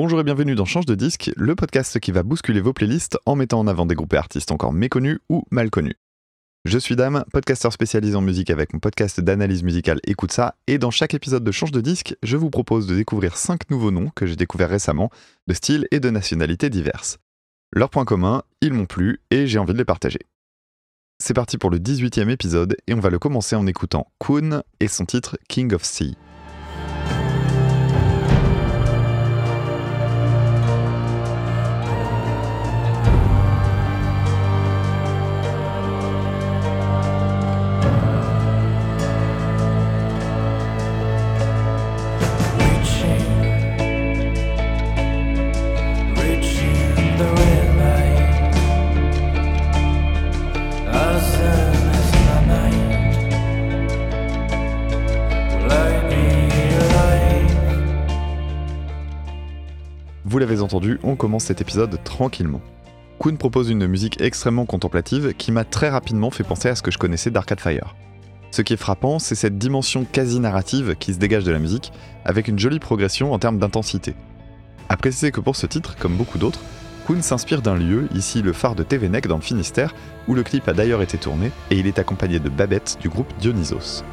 Bonjour et bienvenue dans Change de disque, le podcast qui va bousculer vos playlists en mettant en avant des groupes et artistes encore méconnus ou mal connus. Je suis Dame, podcasteur spécialisé en musique avec mon podcast d'analyse musicale Écoute ça, et dans chaque épisode de Change de disque, je vous propose de découvrir 5 nouveaux noms que j'ai découverts récemment, de styles et de nationalités diverses. Leurs points communs, ils m'ont plu et j'ai envie de les partager. C'est parti pour le 18e épisode et on va le commencer en écoutant Kuhn et son titre King of Sea. Entendu, on commence cet épisode tranquillement. Kuhn propose une musique extrêmement contemplative qui m'a très rapidement fait penser à ce que je connaissais d'Arcade Fire. Ce qui est frappant, c'est cette dimension quasi narrative qui se dégage de la musique, avec une jolie progression en termes d'intensité. A préciser que pour ce titre, comme beaucoup d'autres, Kuhn s'inspire d'un lieu, ici le phare de Tevenec dans le Finistère, où le clip a d'ailleurs été tourné, et il est accompagné de Babette du groupe Dionysos.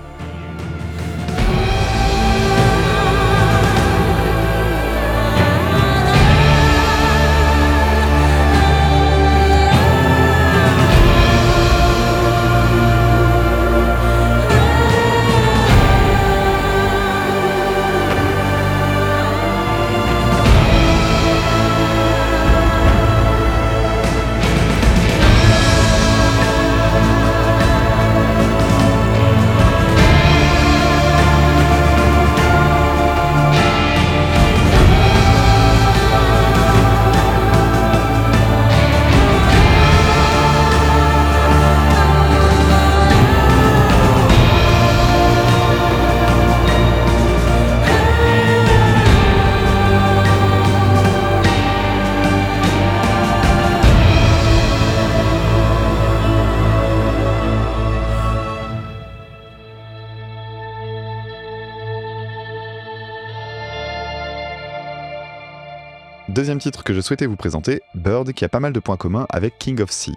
Deuxième titre que je souhaitais vous présenter, Bird, qui a pas mal de points communs avec King of Sea.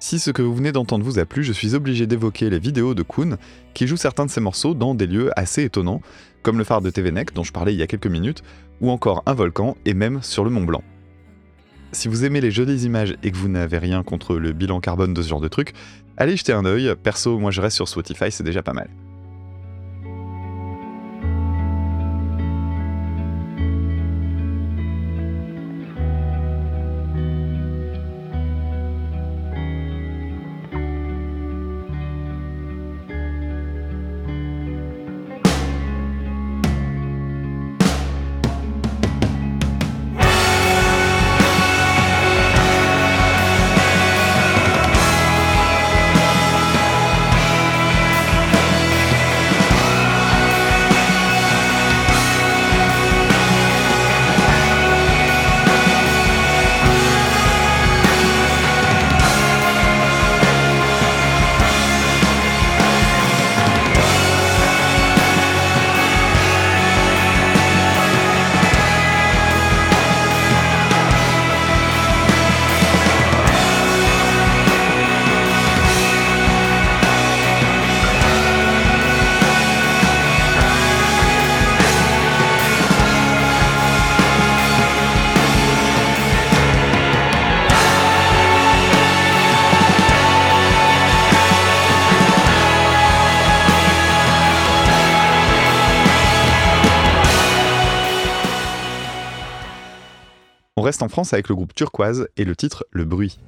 Si ce que vous venez d'entendre vous a plu, je suis obligé d'évoquer les vidéos de Kuhn, qui joue certains de ses morceaux dans des lieux assez étonnants, comme le phare de Tevenec dont je parlais il y a quelques minutes, ou encore un volcan, et même sur le Mont Blanc. Si vous aimez les jolies images et que vous n'avez rien contre le bilan carbone de ce genre de truc, allez jeter un œil, perso moi je reste sur Spotify, c'est déjà pas mal. Reste en France avec le groupe Turquoise et le titre Le Bruit.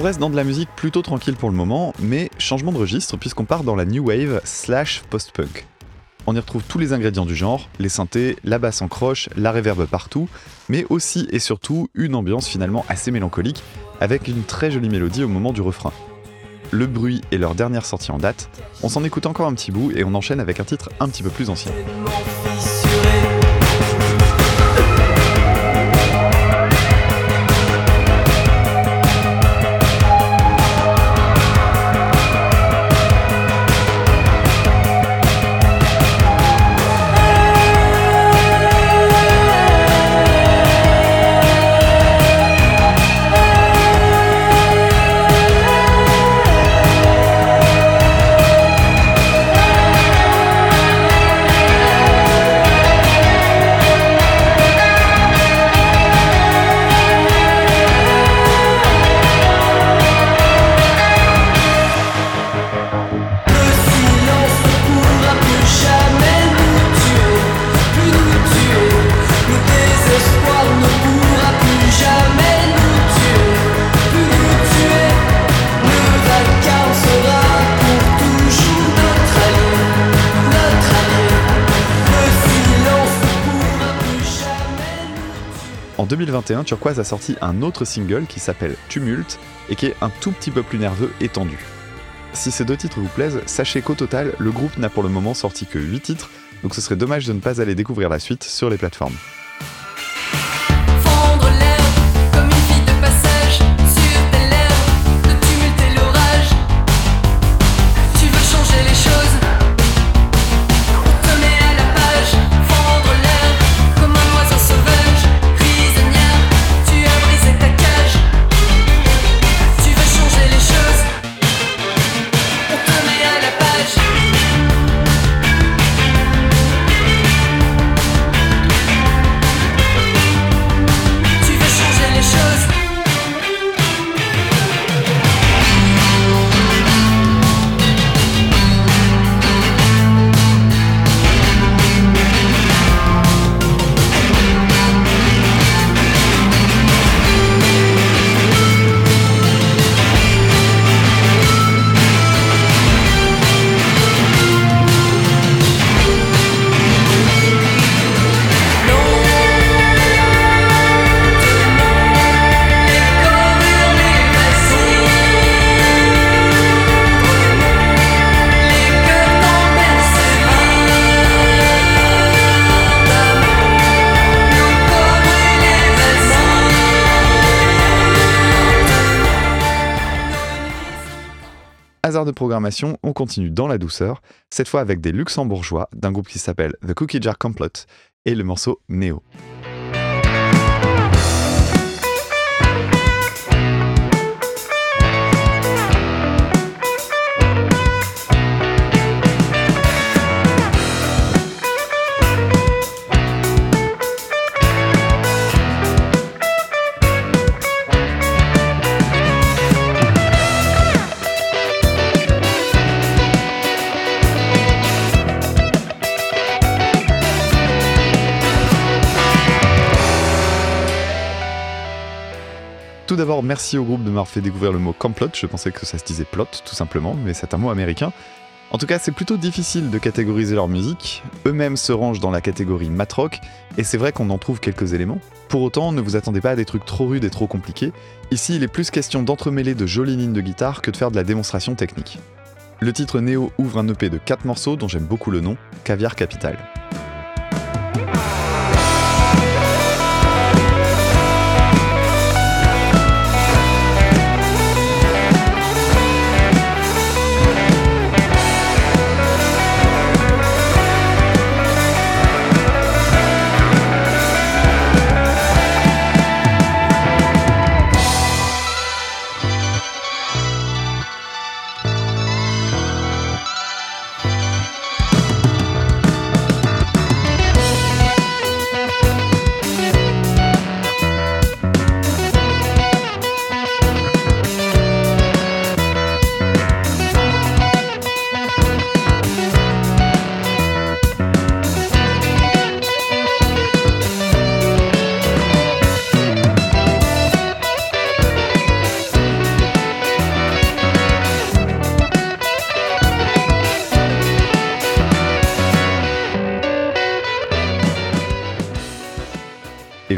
Reste dans de la musique plutôt tranquille pour le moment, mais changement de registre puisqu'on part dans la new wave slash post-punk. On y retrouve tous les ingrédients du genre, les synthés, la basse en croche, la reverb partout, mais aussi et surtout une ambiance finalement assez mélancolique, avec une très jolie mélodie au moment du refrain. Le bruit est leur dernière sortie en date, on s'en écoute encore un petit bout et on enchaîne avec un titre un petit peu plus ancien. 2021, Turquoise a sorti un autre single qui s'appelle Tumult et qui est un tout petit peu plus nerveux et tendu. Si ces deux titres vous plaisent, sachez qu'au total, le groupe n'a pour le moment sorti que 8 titres, donc ce serait dommage de ne pas aller découvrir la suite sur les plateformes. De programmation, on continue dans la douceur, cette fois avec des luxembourgeois d'un groupe qui s'appelle The Cookie Jar Complot et le morceau Neo. Tout d'abord, merci au groupe de m'avoir fait découvrir le mot complot. Je pensais que ça se disait plot, tout simplement, mais c'est un mot américain. En tout cas, c'est plutôt difficile de catégoriser leur musique. Eux-mêmes se rangent dans la catégorie mat rock, et c'est vrai qu'on en trouve quelques éléments. Pour autant, ne vous attendez pas à des trucs trop rudes et trop compliqués. Ici, il est plus question d'entremêler de jolies lignes de guitare que de faire de la démonstration technique. Le titre Neo ouvre un EP de 4 morceaux dont j'aime beaucoup le nom, Caviar Capital.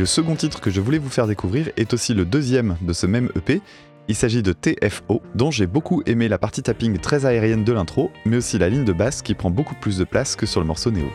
Le second titre que je voulais vous faire découvrir est aussi le deuxième de ce même EP. Il s'agit de TFO, dont j'ai beaucoup aimé la partie tapping très aérienne de l'intro, mais aussi la ligne de basse qui prend beaucoup plus de place que sur le morceau Néo.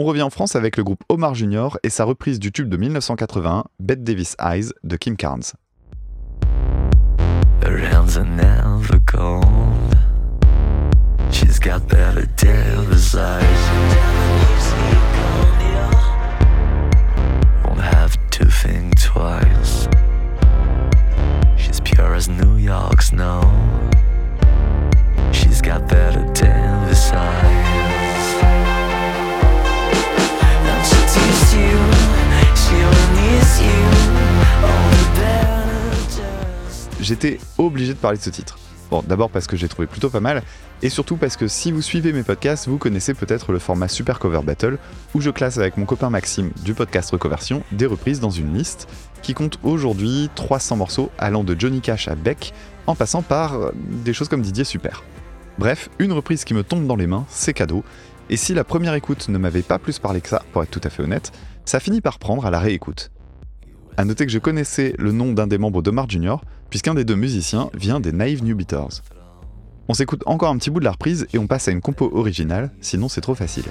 On revient en France avec le groupe Omar Junior et sa reprise du tube de 1981, Bette Davis Eyes de Kim Carnes. Twice. She's pure as New York snow. She's got better Davis J'étais obligé de parler de ce titre. Bon, d'abord parce que j'ai trouvé plutôt pas mal, et surtout parce que si vous suivez mes podcasts, vous connaissez peut-être le format Super Cover Battle, où je classe avec mon copain Maxime du podcast Recoversion des reprises dans une liste qui compte aujourd'hui 300 morceaux allant de Johnny Cash à Beck, en passant par euh, des choses comme Didier Super. Bref, une reprise qui me tombe dans les mains, c'est cadeau, et si la première écoute ne m'avait pas plus parlé que ça, pour être tout à fait honnête, ça finit par prendre à la réécoute. A noter que je connaissais le nom d'un des membres de Mar Junior, puisqu'un des deux musiciens vient des Naive New Beaters. On s'écoute encore un petit bout de la reprise et on passe à une compo originale, sinon c'est trop facile.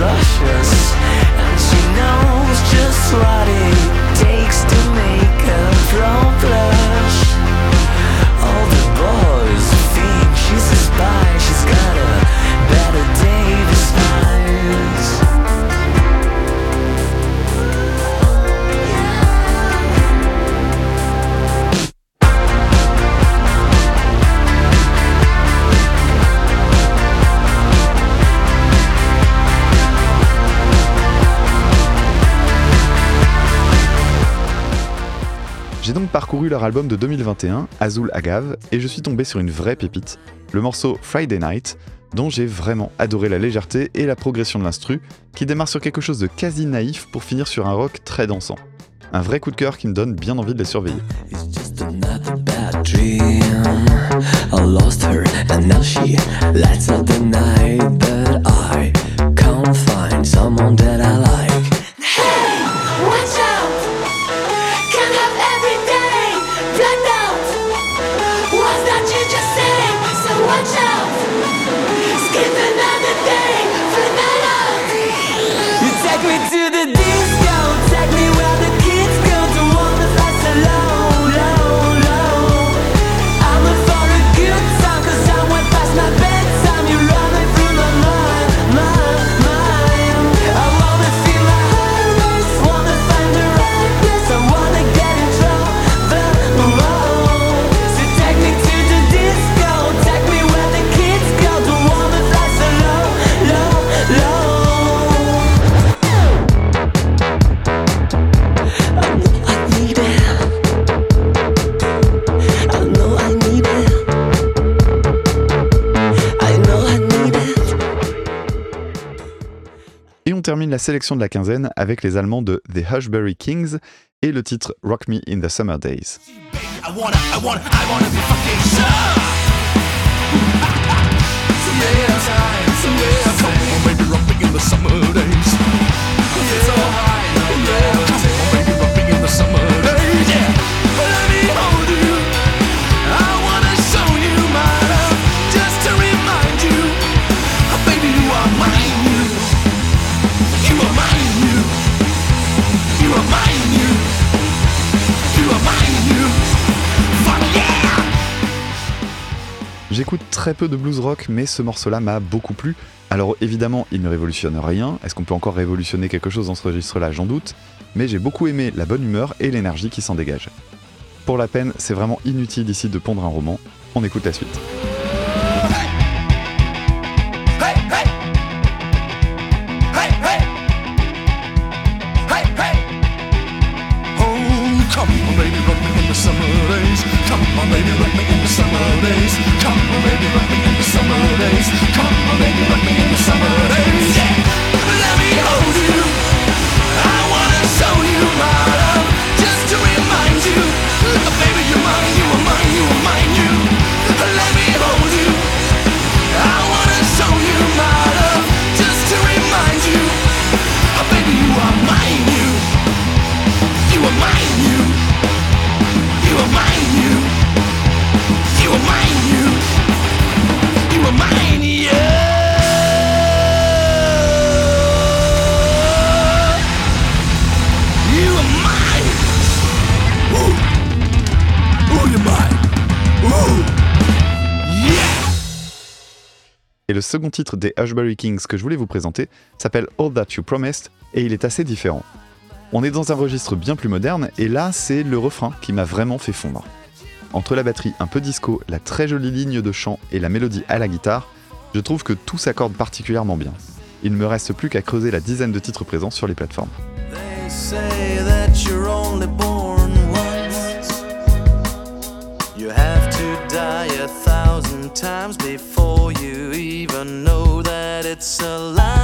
J'ai leur album de 2021, Azul Agave, et je suis tombé sur une vraie pépite, le morceau Friday Night, dont j'ai vraiment adoré la légèreté et la progression de l'instru, qui démarre sur quelque chose de quasi naïf pour finir sur un rock très dansant. Un vrai coup de cœur qui me donne bien envie de les surveiller. Termine la sélection de la quinzaine avec les Allemands de The Hushbury Kings et le titre Rock Me in the Summer Days. Très peu de blues rock, mais ce morceau-là m'a beaucoup plu. Alors évidemment, il ne révolutionne rien. Est-ce qu'on peut encore révolutionner quelque chose dans ce registre-là? J'en doute. Mais j'ai beaucoup aimé la bonne humeur et l'énergie qui s'en dégage. Pour la peine, c'est vraiment inutile ici de pondre un roman. On écoute la suite. Le second titre des Hushbury Kings que je voulais vous présenter s'appelle All That You Promised et il est assez différent. On est dans un registre bien plus moderne et là c'est le refrain qui m'a vraiment fait fondre. Entre la batterie un peu disco, la très jolie ligne de chant et la mélodie à la guitare, je trouve que tout s'accorde particulièrement bien. Il ne me reste plus qu'à creuser la dizaine de titres présents sur les plateformes. You even know that it's a lie.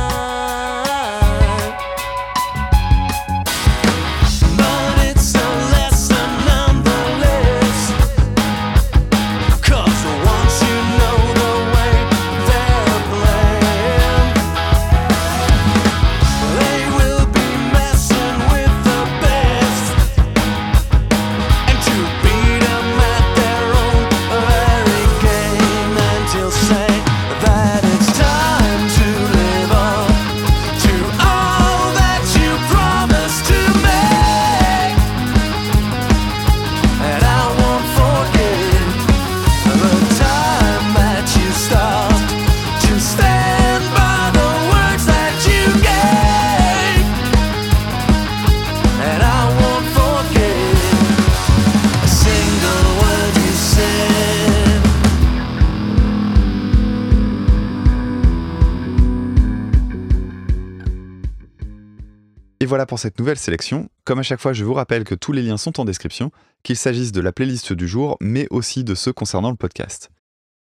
Et voilà pour cette nouvelle sélection. Comme à chaque fois, je vous rappelle que tous les liens sont en description, qu'il s'agisse de la playlist du jour, mais aussi de ceux concernant le podcast.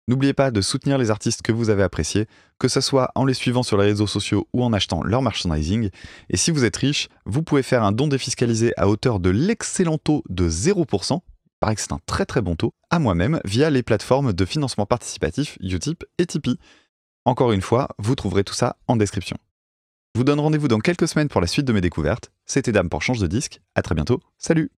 N'oubliez pas de soutenir les artistes que vous avez appréciés, que ce soit en les suivant sur les réseaux sociaux ou en achetant leur merchandising. Et si vous êtes riche, vous pouvez faire un don défiscalisé à hauteur de l'excellent taux de 0%, il paraît que c'est un très très bon taux, à moi-même via les plateformes de financement participatif Utip et Tipeee. Encore une fois, vous trouverez tout ça en description. Je vous donne rendez-vous dans quelques semaines pour la suite de mes découvertes. C'était Dame pour Change de Disque. À très bientôt. Salut